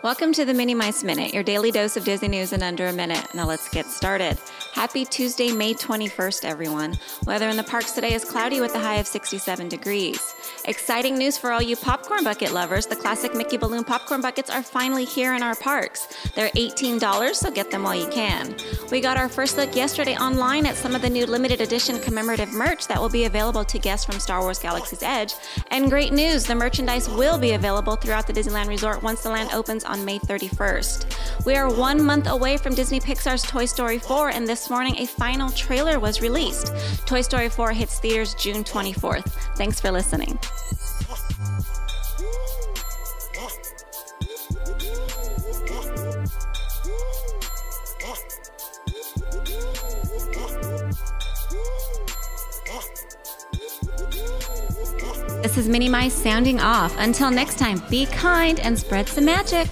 Welcome to the Mini Mice Minute, your daily dose of Disney news in under a minute. Now let's get started. Happy Tuesday, May 21st, everyone. Weather in the parks today is cloudy with a high of 67 degrees. Exciting news for all you popcorn bucket lovers. The classic Mickey Balloon popcorn buckets are finally here in our parks. They're $18, so get them while you can. We got our first look yesterday online at some of the new limited edition commemorative merch that will be available to guests from Star Wars Galaxy's Edge. And great news, the merchandise will be available throughout the Disneyland Resort once the land opens on May 31st. We are one month away from Disney Pixar's Toy Story 4, and this morning a final trailer was released. Toy Story 4 hits theaters June 24th. Thanks for listening. This is Minnie Mice sounding off. Until next time, be kind and spread some magic.